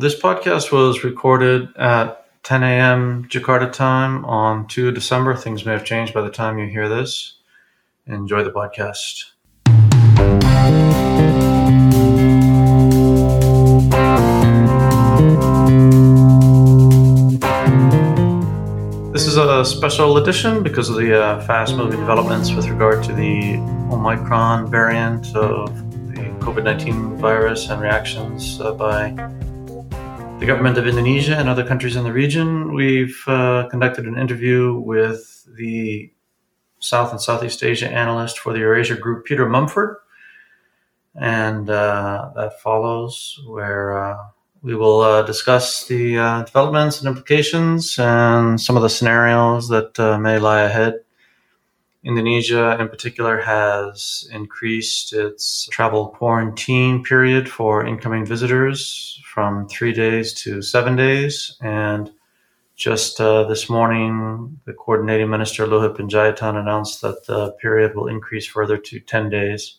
This podcast was recorded at 10 a.m. Jakarta time on 2 December. Things may have changed by the time you hear this. Enjoy the podcast. This is a special edition because of the uh, fast moving developments with regard to the Omicron variant of the COVID 19 virus and reactions uh, by the government of Indonesia and other countries in the region. We've uh, conducted an interview with the South and Southeast Asia analyst for the Eurasia Group, Peter Mumford. And uh, that follows, where uh, we will uh, discuss the uh, developments and implications and some of the scenarios that uh, may lie ahead. Indonesia, in particular, has increased its travel quarantine period for incoming visitors from three days to seven days. And just uh, this morning, the coordinating minister, Luhut Panjaitan, announced that the period will increase further to 10 days.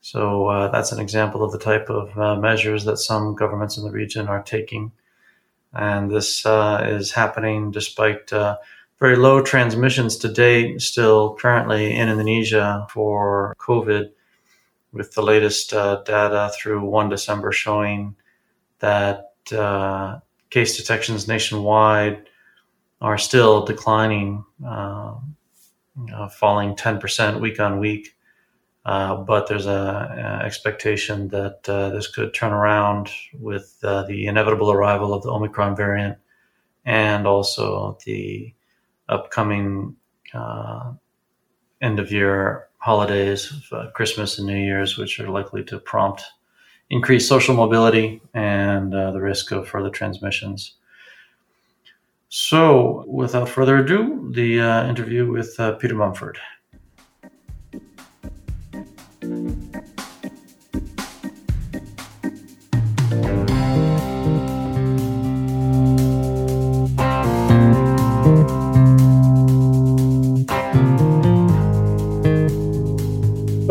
So uh, that's an example of the type of uh, measures that some governments in the region are taking. And this uh, is happening despite uh, very low transmissions to date, still currently in Indonesia for COVID, with the latest uh, data through 1 December showing that uh, case detections nationwide are still declining, uh, falling 10% week on week. Uh, but there's a, a expectation that uh, this could turn around with uh, the inevitable arrival of the Omicron variant and also the upcoming uh, end of year holidays, Christmas and New Year's, which are likely to prompt increased social mobility and uh, the risk of further transmissions. So, without further ado, the uh, interview with uh, Peter Mumford.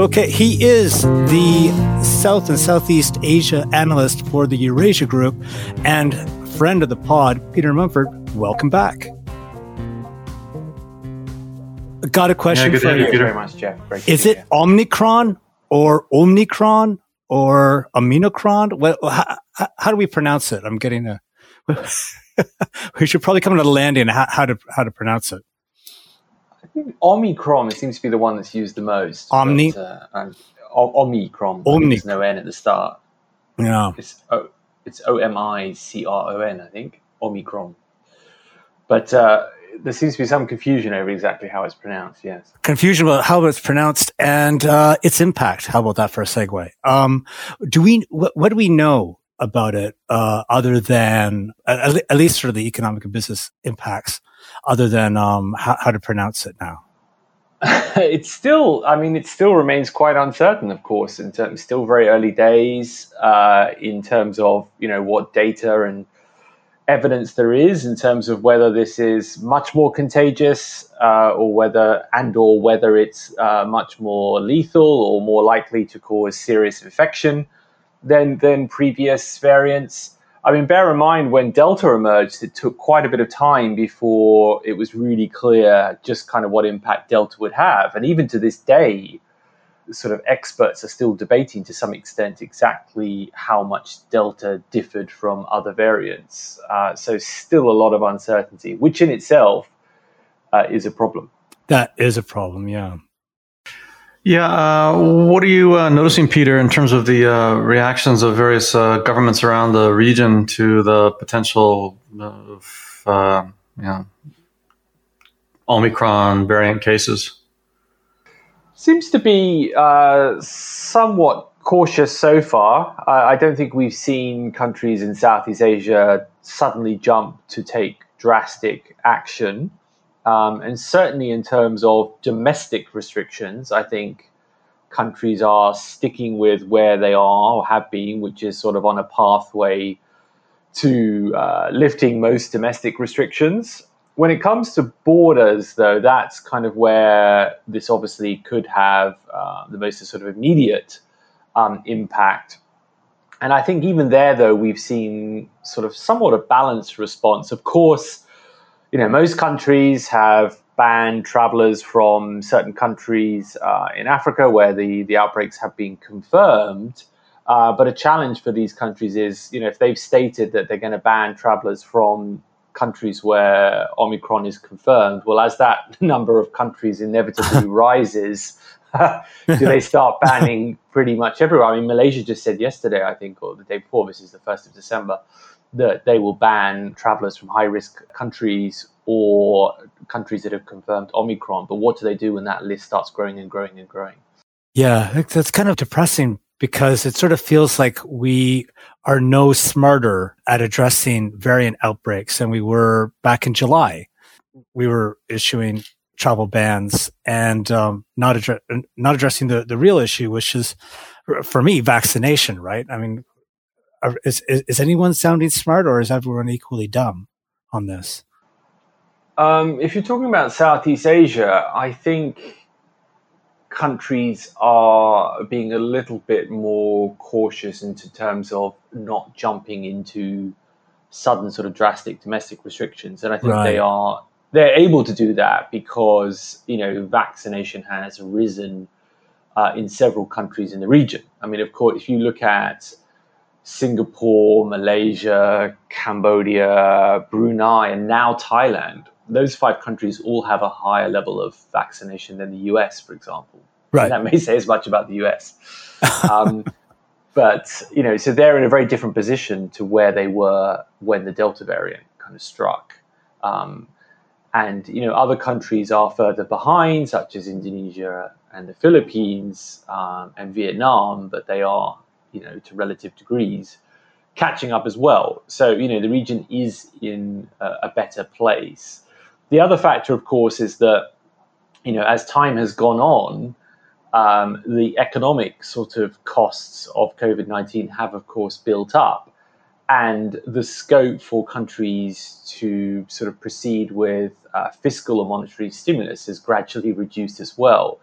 Okay, he is the South and Southeast Asia analyst for the Eurasia Group and friend of the pod, Peter Mumford. Welcome back. Got a question for you. Thank you very much, Jeff. Great is it here. Omicron or Omicron or Aminocron? Well, how, how, do we pronounce it? I'm getting a. we should probably come to the landing how, how to how to pronounce it. Omicron seems to be the one that's used the most. Omni. But, uh, Omicron. Omni. There's no N at the start. Yeah. It's O. It's O M I C R O N. I think Omicron. But uh, there seems to be some confusion over exactly how it's pronounced. Yes. Confusion about how it's pronounced and uh, its impact. How about that for a segue? Um, do we? What, what, do we know about it uh, other than at, at, least for the economic and business impacts? Other than um, how, how to pronounce it now? it's still, I mean, it still remains quite uncertain, of course, in terms, still very early days uh, in terms of, you know, what data and evidence there is in terms of whether this is much more contagious uh, or whether, and or whether it's uh, much more lethal or more likely to cause serious infection than, than previous variants. I mean, bear in mind when Delta emerged, it took quite a bit of time before it was really clear just kind of what impact Delta would have. And even to this day, sort of experts are still debating to some extent exactly how much Delta differed from other variants. Uh, so, still a lot of uncertainty, which in itself uh, is a problem. That is a problem, yeah. Yeah, uh, what are you uh, noticing, Peter, in terms of the uh, reactions of various uh, governments around the region to the potential of, uh, you know, Omicron variant cases? Seems to be uh, somewhat cautious so far. I don't think we've seen countries in Southeast Asia suddenly jump to take drastic action. Um, and certainly in terms of domestic restrictions, I think countries are sticking with where they are or have been, which is sort of on a pathway to uh, lifting most domestic restrictions. When it comes to borders, though, that's kind of where this obviously could have uh, the most sort of immediate um, impact. And I think even there, though, we've seen sort of somewhat a balanced response. Of course, you know, most countries have banned travelers from certain countries uh, in Africa where the, the outbreaks have been confirmed. Uh, but a challenge for these countries is, you know, if they've stated that they're going to ban travelers from countries where Omicron is confirmed, well, as that number of countries inevitably rises, do they start banning pretty much everywhere? I mean, Malaysia just said yesterday, I think, or the day before, this is the 1st of December, that they will ban travelers from high risk countries or countries that have confirmed Omicron. But what do they do when that list starts growing and growing and growing? Yeah, that's kind of depressing because it sort of feels like we are no smarter at addressing variant outbreaks than we were back in July. We were issuing travel bans and um, not not addressing the, the real issue, which is for me vaccination. Right? I mean, is, is, is anyone sounding smart, or is everyone equally dumb on this? Um, if you're talking about Southeast Asia, I think countries are being a little bit more cautious in terms of not jumping into sudden sort of drastic domestic restrictions, and I think right. they are they're able to do that because you know vaccination has risen uh, in several countries in the region. I mean, of course, if you look at Singapore, Malaysia, Cambodia, Brunei, and now Thailand, those five countries all have a higher level of vaccination than the US, for example. Right. And that may say as much about the US. Um, but, you know, so they're in a very different position to where they were when the Delta variant kind of struck. Um, and, you know, other countries are further behind, such as Indonesia and the Philippines um, and Vietnam, but they are, you know, to relative degrees catching up as well. So, you know, the region is in a, a better place. The other factor, of course, is that you know as time has gone on, um, the economic sort of costs of COVID nineteen have, of course, built up, and the scope for countries to sort of proceed with uh, fiscal or monetary stimulus is gradually reduced as well.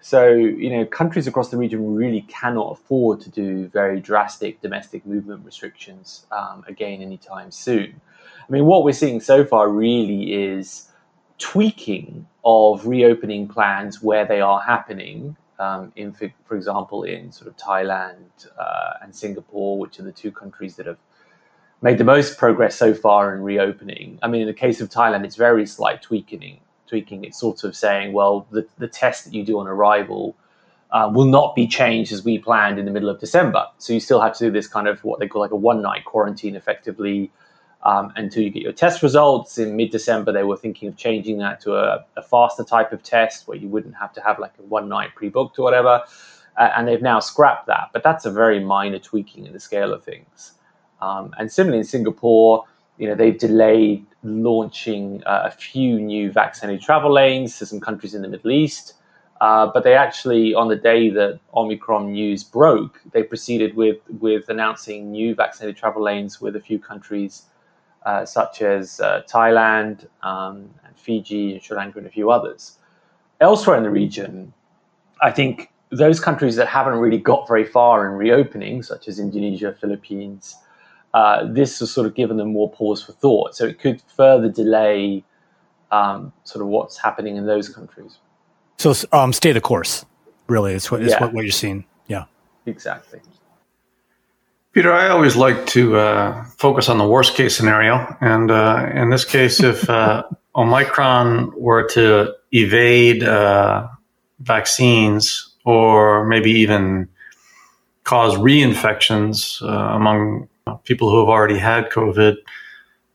So, you know, countries across the region really cannot afford to do very drastic domestic movement restrictions um, again anytime soon. I mean, what we're seeing so far really is tweaking of reopening plans where they are happening. Um, in, for, example, in sort of Thailand uh, and Singapore, which are the two countries that have made the most progress so far in reopening. I mean, in the case of Thailand, it's very slight tweaking. Tweaking, it's sort of saying, well, the, the test that you do on arrival uh, will not be changed as we planned in the middle of December. So you still have to do this kind of what they call like a one night quarantine, effectively um, until you get your test results. In mid December, they were thinking of changing that to a, a, faster type of test where you wouldn't have to have like a one night pre booked or whatever. Uh, and they've now scrapped that. But that's a very minor tweaking in the scale of things. Um, and similarly in Singapore, you know, they've delayed launching uh, a few new vaccinated travel lanes to some countries in the Middle East. Uh, but they actually, on the day that Omicron news broke, they proceeded with with announcing new vaccinated travel lanes with a few countries uh, such as uh, Thailand, um, and Fiji, and Sri Lanka, and a few others. Elsewhere in the region, I think those countries that haven't really got very far in reopening, such as Indonesia, Philippines, uh, this has sort of given them more pause for thought. So it could further delay um, sort of what's happening in those countries. So um, stay the course, really, is what, is yeah. what, what you're seeing. Yeah. Exactly. Peter, I always like to uh, focus on the worst case scenario. And uh, in this case, if uh, Omicron were to evade uh, vaccines or maybe even cause reinfections uh, among people who have already had COVID,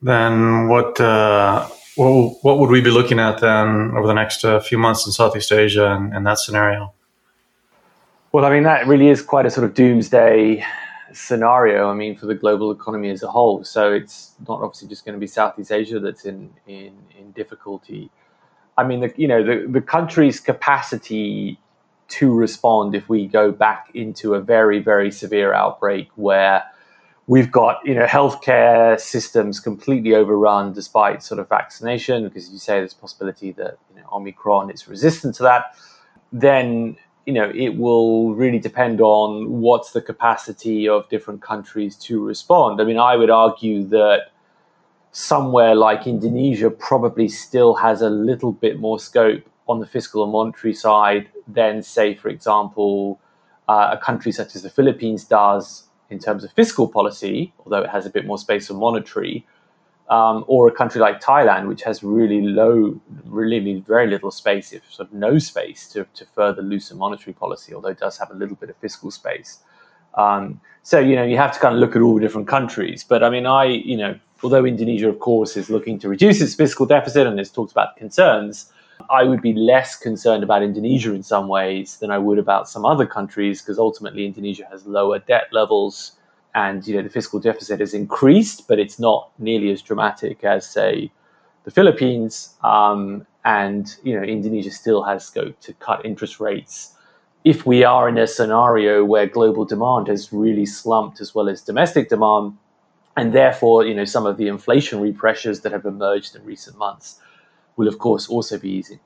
then what, uh, what, what would we be looking at then over the next few months in Southeast Asia in, in that scenario? Well, I mean, that really is quite a sort of doomsday scenario, I mean, for the global economy as a whole. So it's not obviously just going to be Southeast Asia that's in in, in difficulty. I mean, the, you know, the, the country's capacity to respond if we go back into a very, very severe outbreak where we've got, you know, healthcare systems completely overrun despite sort of vaccination, because you say there's possibility that, you know, Omicron is resistant to that, then you know, it will really depend on what's the capacity of different countries to respond. I mean, I would argue that somewhere like Indonesia probably still has a little bit more scope on the fiscal and monetary side than, say, for example, uh, a country such as the Philippines does in terms of fiscal policy, although it has a bit more space for monetary, um, or a country like Thailand, which has really low, really very little space, if sort of no space to, to further loosen monetary policy, although it does have a little bit of fiscal space. Um, so, you know, you have to kind of look at all the different countries. But I mean, I, you know, although Indonesia, of course, is looking to reduce its fiscal deficit and has talked about concerns, I would be less concerned about Indonesia in some ways than I would about some other countries because ultimately Indonesia has lower debt levels and you know the fiscal deficit has increased, but it's not nearly as dramatic as say the Philippines. Um, and you know Indonesia still has scope to cut interest rates if we are in a scenario where global demand has really slumped as well as domestic demand, and therefore you know some of the inflationary pressures that have emerged in recent months will of course also be easy.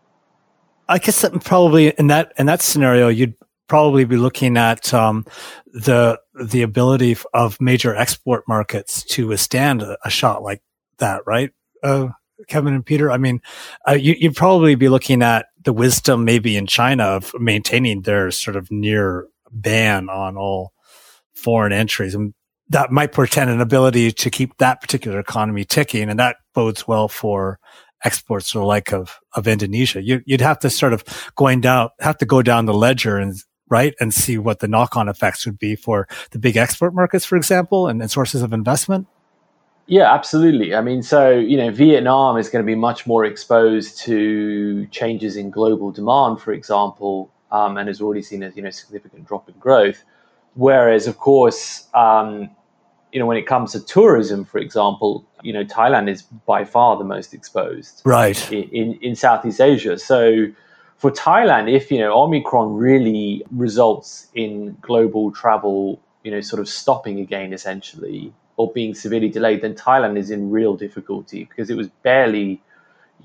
I guess probably in that in that scenario, you'd probably be looking at um, the the ability of major export markets to withstand a, a shot like that, right? Uh, Kevin and Peter, I mean, uh, you, would probably be looking at the wisdom maybe in China of maintaining their sort of near ban on all foreign entries. And that might portend an ability to keep that particular economy ticking. And that bodes well for exports or like of, of Indonesia. You, would have to sort of going down, have to go down the ledger and right? And see what the knock on effects would be for the big export markets, for example, and, and, sources of investment? Yeah, absolutely. I mean, so, you know, Vietnam is going to be much more exposed to changes in global demand, for example, um, and has already seen a, you know, significant drop in growth. Whereas, of course, um, you know, when it comes to tourism, for example, you know, Thailand is by far the most exposed. Right. In, in, in Southeast Asia. So, for Thailand, if you know Omicron really results in global travel, you know, sort of stopping again, essentially, or being severely delayed, then Thailand is in real difficulty because it was barely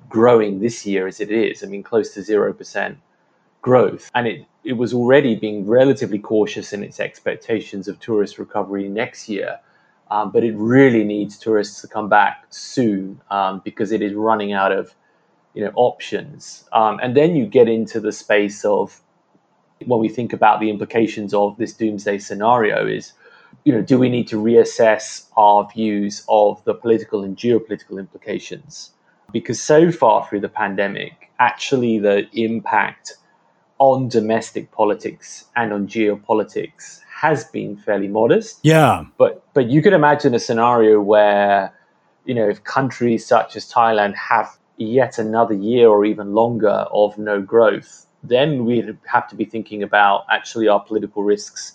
growing this year as it is. I mean, close to zero percent growth, and it it was already being relatively cautious in its expectations of tourist recovery next year. Um, but it really needs tourists to come back soon um, because it is running out of you know options. Um, and then you get into the space of when we think about the implications of this doomsday scenario is you know do we need to reassess our views of the political and geopolitical implications? Because so far through the pandemic actually the impact on domestic politics and on geopolitics has been fairly modest yeah but but you could imagine a scenario where you know if countries such as Thailand have yet another year or even longer of no growth, then we'd have to be thinking about actually our political risks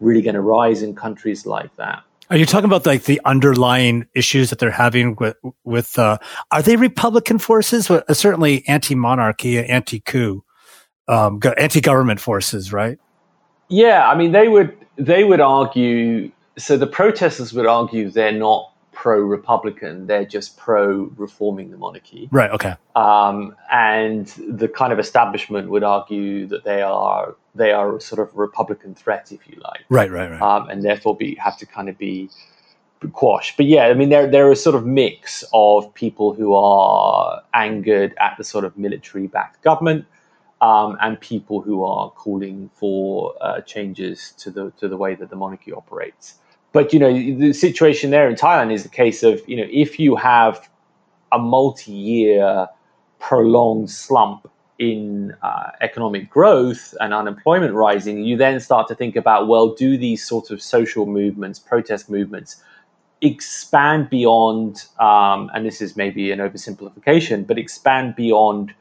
really going to rise in countries like that. Are you talking about like the underlying issues that they're having with with uh, are they Republican forces? Well, certainly anti-monarchy, anti-coup, um, anti-government forces, right? Yeah, I mean they would they would argue. So the protesters would argue they're not pro Republican, they're just pro reforming the monarchy. Right, okay. Um, and the kind of establishment would argue that they are they are sort of a Republican threat, if you like. Right, right, right. Um, and therefore be have to kind of be quashed. But yeah, I mean, there there are sort of mix of people who are angered at the sort of military-backed government, um, and people who are calling for uh, changes to the to the way that the monarchy operates. But you know, the situation there in Thailand is the case of you know, if you have a multi-year prolonged slump in uh, economic growth and unemployment rising, you then start to think about well, do these sorts of social movements, protest movements, expand beyond, um, and this is maybe an oversimplification, but expand beyond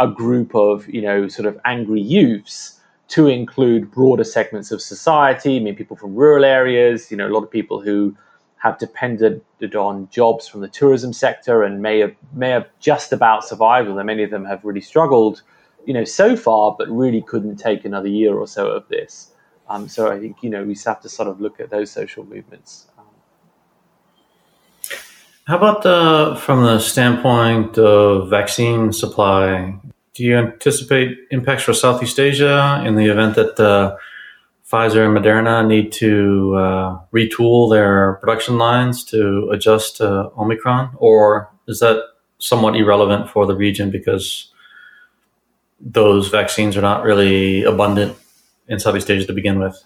a group of you know sort of angry youths to include broader segments of society. I mean, people from rural areas, you know, a lot of people who have depended on jobs from the tourism sector and may have may have just about survived, although many of them have really struggled, you know, so far, but really couldn't take another year or so of this. Um, so I think you know we have to sort of look at those social movements. How about the, from the standpoint of vaccine supply? Do you anticipate impacts for Southeast Asia in the event that uh, Pfizer and Moderna need to uh, retool their production lines to adjust to Omicron, or is that somewhat irrelevant for the region because those vaccines are not really abundant in Southeast Asia to begin with?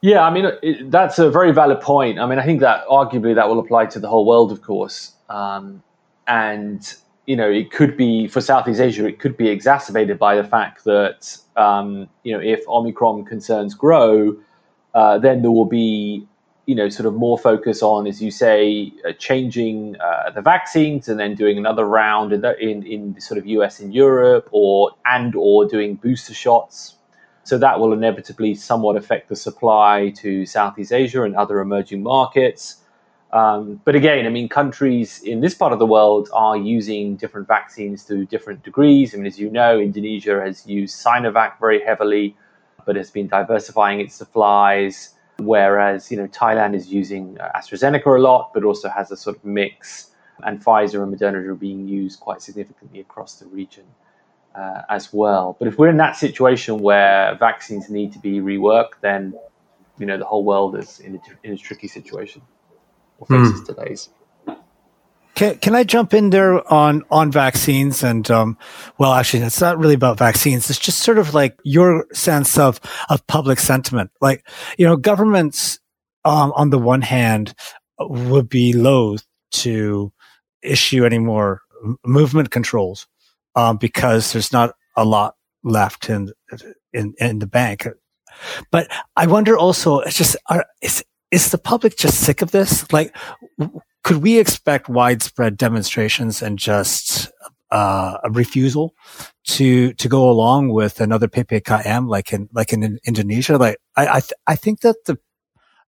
Yeah, I mean it, that's a very valid point. I mean, I think that arguably that will apply to the whole world, of course, um, and you know, it could be for Southeast Asia, it could be exacerbated by the fact that um, you know if Omicron concerns grow, uh, then there will be you know sort of more focus on, as you say, uh, changing uh, the vaccines and then doing another round in, the, in in sort of US and Europe, or and or doing booster shots. So that will inevitably somewhat affect the supply to Southeast Asia and other emerging markets. Um, but again, I mean, countries in this part of the world are using different vaccines to different degrees. I mean, as you know, Indonesia has used Sinovac very heavily, but has been diversifying its supplies. Whereas, you know, Thailand is using uh, AstraZeneca a lot, but also has a sort of mix. And Pfizer and Moderna are being used quite significantly across the region uh, as well. But if we're in that situation where vaccines need to be reworked, then, you know, the whole world is in a, in a tricky situation or faces mm. delays. Can, can I jump in there on, on vaccines? And, um, well, actually, it's not really about vaccines. It's just sort of like your sense of, of public sentiment. Like, you know, governments, um, on the one hand would be loath to issue any more movement controls, um, because there's not a lot left in, in, in the bank. But I wonder also, it's just, are, is, is the public just sick of this? Like, could we expect widespread demonstrations and just uh, a refusal to to go along with another ppkm like in like in Indonesia? Like, I I, th- I think that the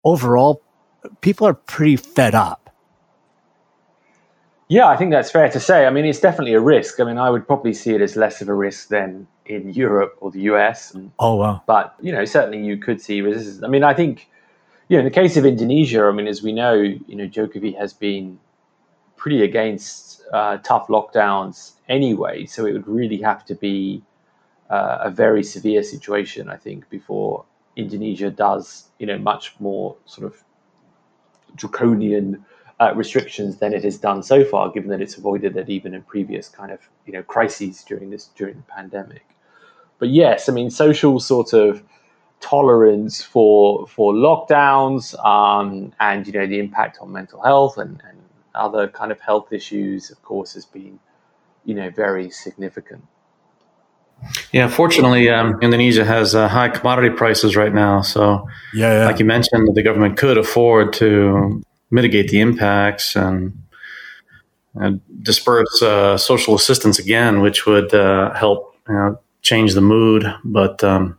overall people are pretty fed up. Yeah, I think that's fair to say. I mean, it's definitely a risk. I mean, I would probably see it as less of a risk than in Europe or the US. Oh wow! But you know, certainly you could see resistance. I mean, I think you know, in the case of Indonesia, I mean, as we know, you know, Jokowi has been pretty against uh, tough lockdowns anyway. So it would really have to be uh, a very severe situation, I think, before Indonesia does, you know, much more sort of draconian uh, restrictions than it has done so far, given that it's avoided it even in previous kind of, you know, crises during this during the pandemic. But yes, I mean, social sort of tolerance for for lockdowns um, and you know the impact on mental health and, and other kind of health issues of course has been you know very significant. Yeah fortunately um, indonesia has uh, high commodity prices right now so yeah, yeah, like you mentioned the government could afford to mitigate the impacts and uh, disperse uh, social assistance again which would uh, help you know, change the mood but um,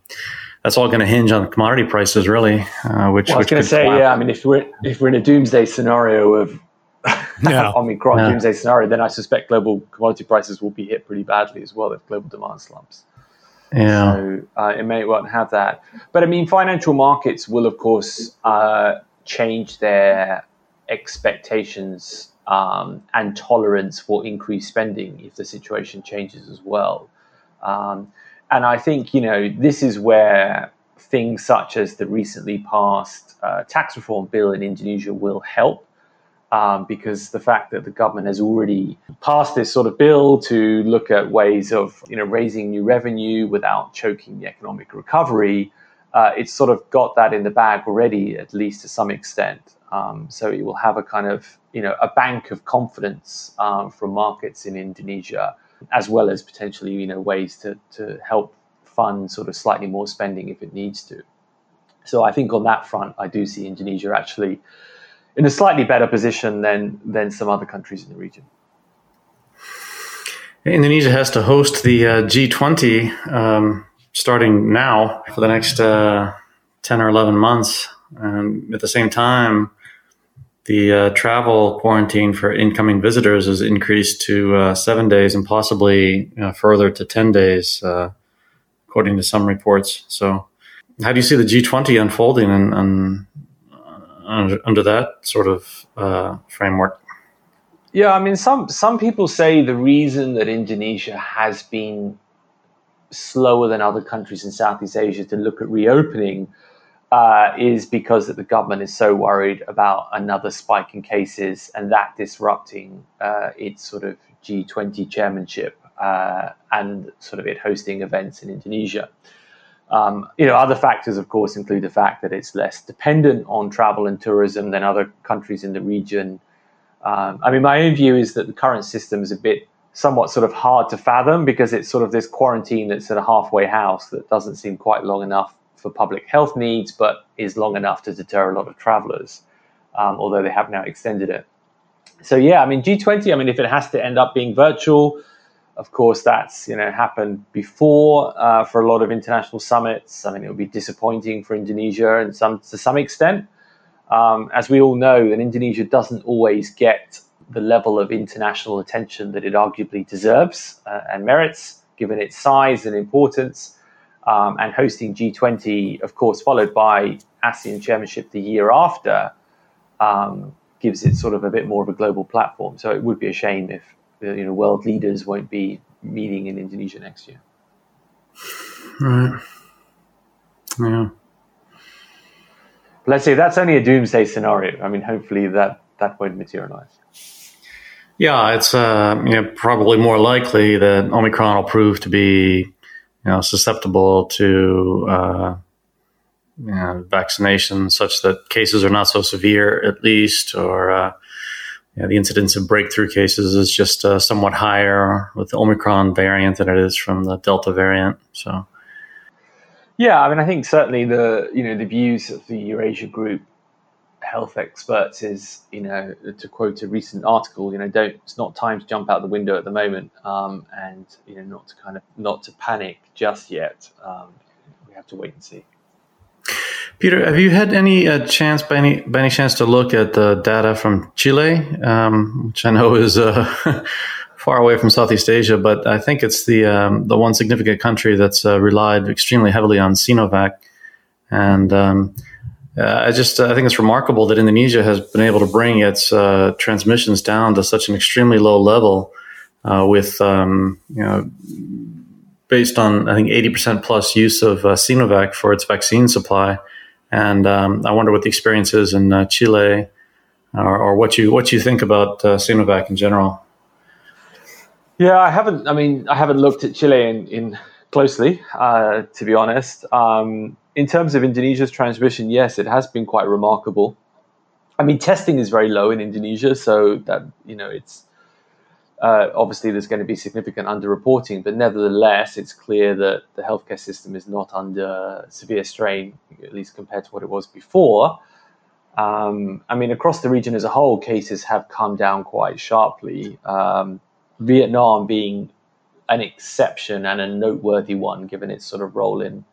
that's all going to hinge on commodity prices, really. Uh, which well, I was going to say, yeah. I mean, if we're if we're in a doomsday scenario of yeah. Omicron yeah. doomsday scenario, then I suspect global commodity prices will be hit pretty badly as well if global demand slumps. Yeah. So uh, it may well have that. But I mean, financial markets will, of course, uh, change their expectations um, and tolerance for increased spending if the situation changes as well. Um, and I think, you know, this is where things such as the recently passed uh, tax reform bill in Indonesia will help. Um, because the fact that the government has already passed this sort of bill to look at ways of you know raising new revenue without choking the economic recovery, uh, it's sort of got that in the bag already, at least to some extent. Um, so it will have a kind of you know a bank of confidence um, from markets in Indonesia as well as potentially you know ways to to help fund sort of slightly more spending if it needs to. So I think on that front, I do see Indonesia actually in a slightly better position than than some other countries in the region. Indonesia has to host the uh, G20 um, starting now for the next uh, 10 or 11 months. And at the same time, the uh, travel quarantine for incoming visitors is increased to uh, seven days and possibly uh, further to 10 days, uh, according to some reports. So, how do you see the G20 unfolding in, in, under, under, that sort of uh, framework? Yeah, I mean, some some people say the reason that Indonesia has been slower than other countries in Southeast Asia to look at reopening uh, is because that the government is so worried about another spike in cases and that disrupting uh, its sort of G20 chairmanship uh, and sort of it hosting events in Indonesia. Um, you know, other factors, of course, include the fact that it's less dependent on travel and tourism than other countries in the region. Um, I mean, my own view is that the current system is a bit somewhat sort of hard to fathom because it's sort of this quarantine that's at a halfway house that doesn't seem quite long enough for public health needs, but is long enough to deter a lot of travelers, um, although they have now extended it. So, yeah, I mean, G20, I mean, if it has to end up being virtual, of course, that's you know happened before uh, for a lot of international summits. I mean, it would be disappointing for Indonesia and some to some extent. Um, as we all know, that Indonesia doesn't always get the level of international attention that it arguably deserves uh, and merits, given its size and importance. Um, and hosting G20, of course, followed by ASEAN chairmanship the year after, um, gives it sort of a bit more of a global platform. So it would be a shame if you know world leaders won't be meeting in Indonesia next year. Right. Yeah. let's say that's only a doomsday scenario. I mean, hopefully that that won't materialize. Yeah, it's uh, you know, probably more likely that Omicron will prove to be you know susceptible to uh, you know, vaccination, such that cases are not so severe, at least, or uh, the incidence of breakthrough cases is just uh, somewhat higher with the Omicron variant than it is from the Delta variant. So, yeah, I mean, I think certainly the you know the views of the Eurasia Group health experts is you know to quote a recent article, you know, don't it's not time to jump out the window at the moment, um, and you know not to kind of not to panic just yet. Um, we have to wait and see. Peter, have you had any uh, chance, by any by any chance, to look at the data from Chile, um, which I know is uh, far away from Southeast Asia, but I think it's the um, the one significant country that's uh, relied extremely heavily on Sinovac, and um, I just I think it's remarkable that Indonesia has been able to bring its uh, transmissions down to such an extremely low level, uh, with um, you know based on I think eighty percent plus use of Sinovac for its vaccine supply. And um, I wonder what the experience is in uh, Chile, or, or, what you what you think about uh, Sinovac in general. Yeah, I haven't. I mean, I haven't looked at Chile in, in closely, uh, to be honest. Um, in terms of Indonesia's transmission, yes, it has been quite remarkable. I mean, testing is very low in Indonesia, so that you know it's uh, obviously, there's going to be significant underreporting, but nevertheless, it's clear that the healthcare system is not under severe strain, at least compared to what it was before. Um, I mean, across the region as a whole, cases have come down quite sharply. Um, Vietnam being an exception and a noteworthy one, given its sort of role in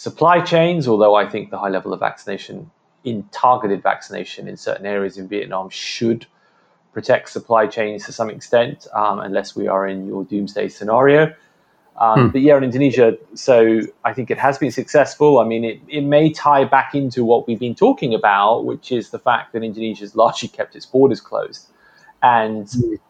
supply chains. Although I think the high level of vaccination in targeted vaccination in certain areas in Vietnam should protect supply chains to some extent, um, unless we are in your doomsday scenario. Um, hmm. But yeah, in Indonesia, so I think it has been successful. I mean, it, it may tie back into what we've been talking about, which is the fact that Indonesia has largely kept its borders closed. And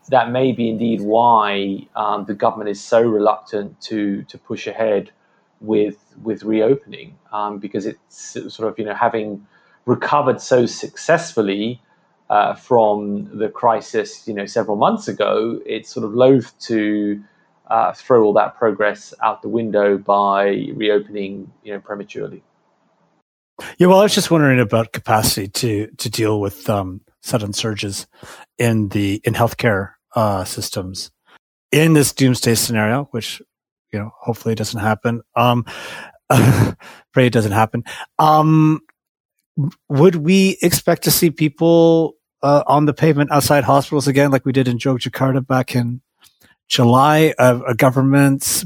that may be indeed why um, the government is so reluctant to, to push ahead with, with reopening, um, because it's sort of, you know, having recovered so successfully uh, from the crisis, you know, several months ago, it's sort of loath to uh, throw all that progress out the window by reopening, you know, prematurely. Yeah, well, I was just wondering about capacity to to deal with um, sudden surges in the in healthcare uh, systems in this doomsday scenario, which you know hopefully it doesn't happen. Um, pray it doesn't happen. Um, would we expect to see people uh, on the pavement outside hospitals again, like we did in Yogyakarta back in July, uh, governments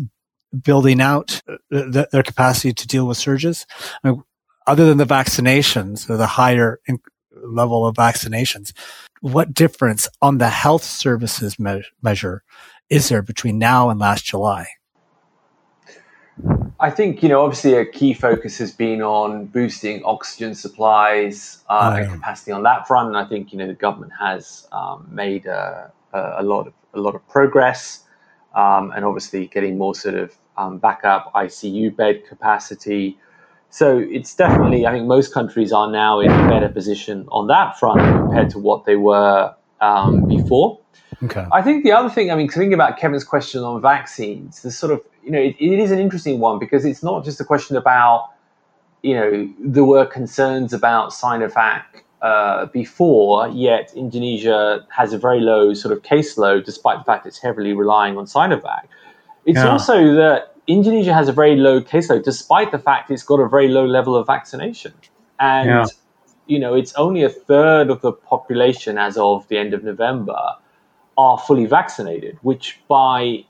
building out uh, th- their capacity to deal with surges. I mean, other than the vaccinations, or the higher in- level of vaccinations, what difference on the health services me- measure is there between now and last July? I think you know, obviously, a key focus has been on boosting oxygen supplies uh, and capacity on that front. And I think you know the government has um, made a, a, lot of a lot of progress, um, and obviously getting more sort of um, backup ICU bed capacity. So it's definitely, I think most countries are now in a better position on that front compared to what they were um, before. Okay. I think the other thing, I mean, thinking about Kevin's question on vaccines, the sort of, you know, it, it is an interesting one because it's not just a question about, you know, there were concerns about Sinovac uh, before, yet Indonesia has a very low sort of caseload, despite the fact it's heavily relying on Sinovac. It's yeah. also that Indonesia has a very low caseload, despite the fact it's got a very low level of vaccination. And, yeah. you know, it's only a third of the population as of the end of November are fully vaccinated, which by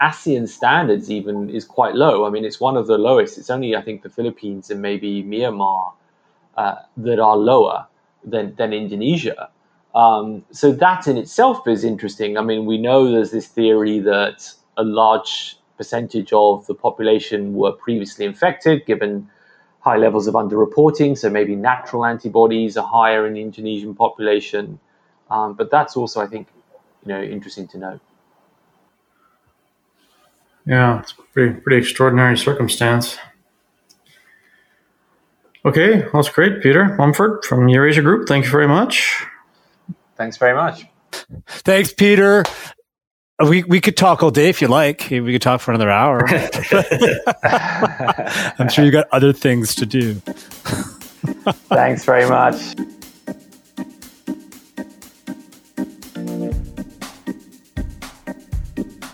ASEAN standards even is quite low. I mean, it's one of the lowest. It's only, I think, the Philippines and maybe Myanmar uh, that are lower than, than Indonesia. Um, so that in itself is interesting. I mean, we know there's this theory that a large percentage of the population were previously infected, given high levels of underreporting. So maybe natural antibodies are higher in the Indonesian population. Um, but that's also, I think, you know, interesting to know. Yeah, it's pretty pretty extraordinary circumstance. Okay, well, that's great, Peter Mumford from Eurasia Group. Thank you very much. Thanks very much. Thanks, Peter. We we could talk all day if you like. We could talk for another hour. I'm sure you got other things to do. Thanks very much.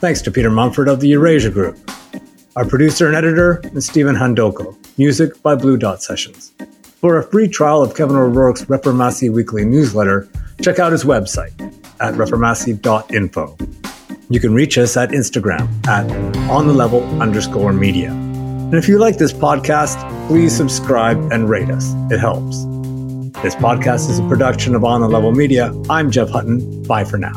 Thanks to Peter Mumford of the Eurasia Group. Our producer and editor is Stephen Handoko. Music by Blue Dot Sessions. For a free trial of Kevin O'Rourke's Reformasi weekly newsletter, check out his website at reformasi.info. You can reach us at Instagram at on the level underscore media. And if you like this podcast, please subscribe and rate us. It helps. This podcast is a production of On the Level Media. I'm Jeff Hutton. Bye for now.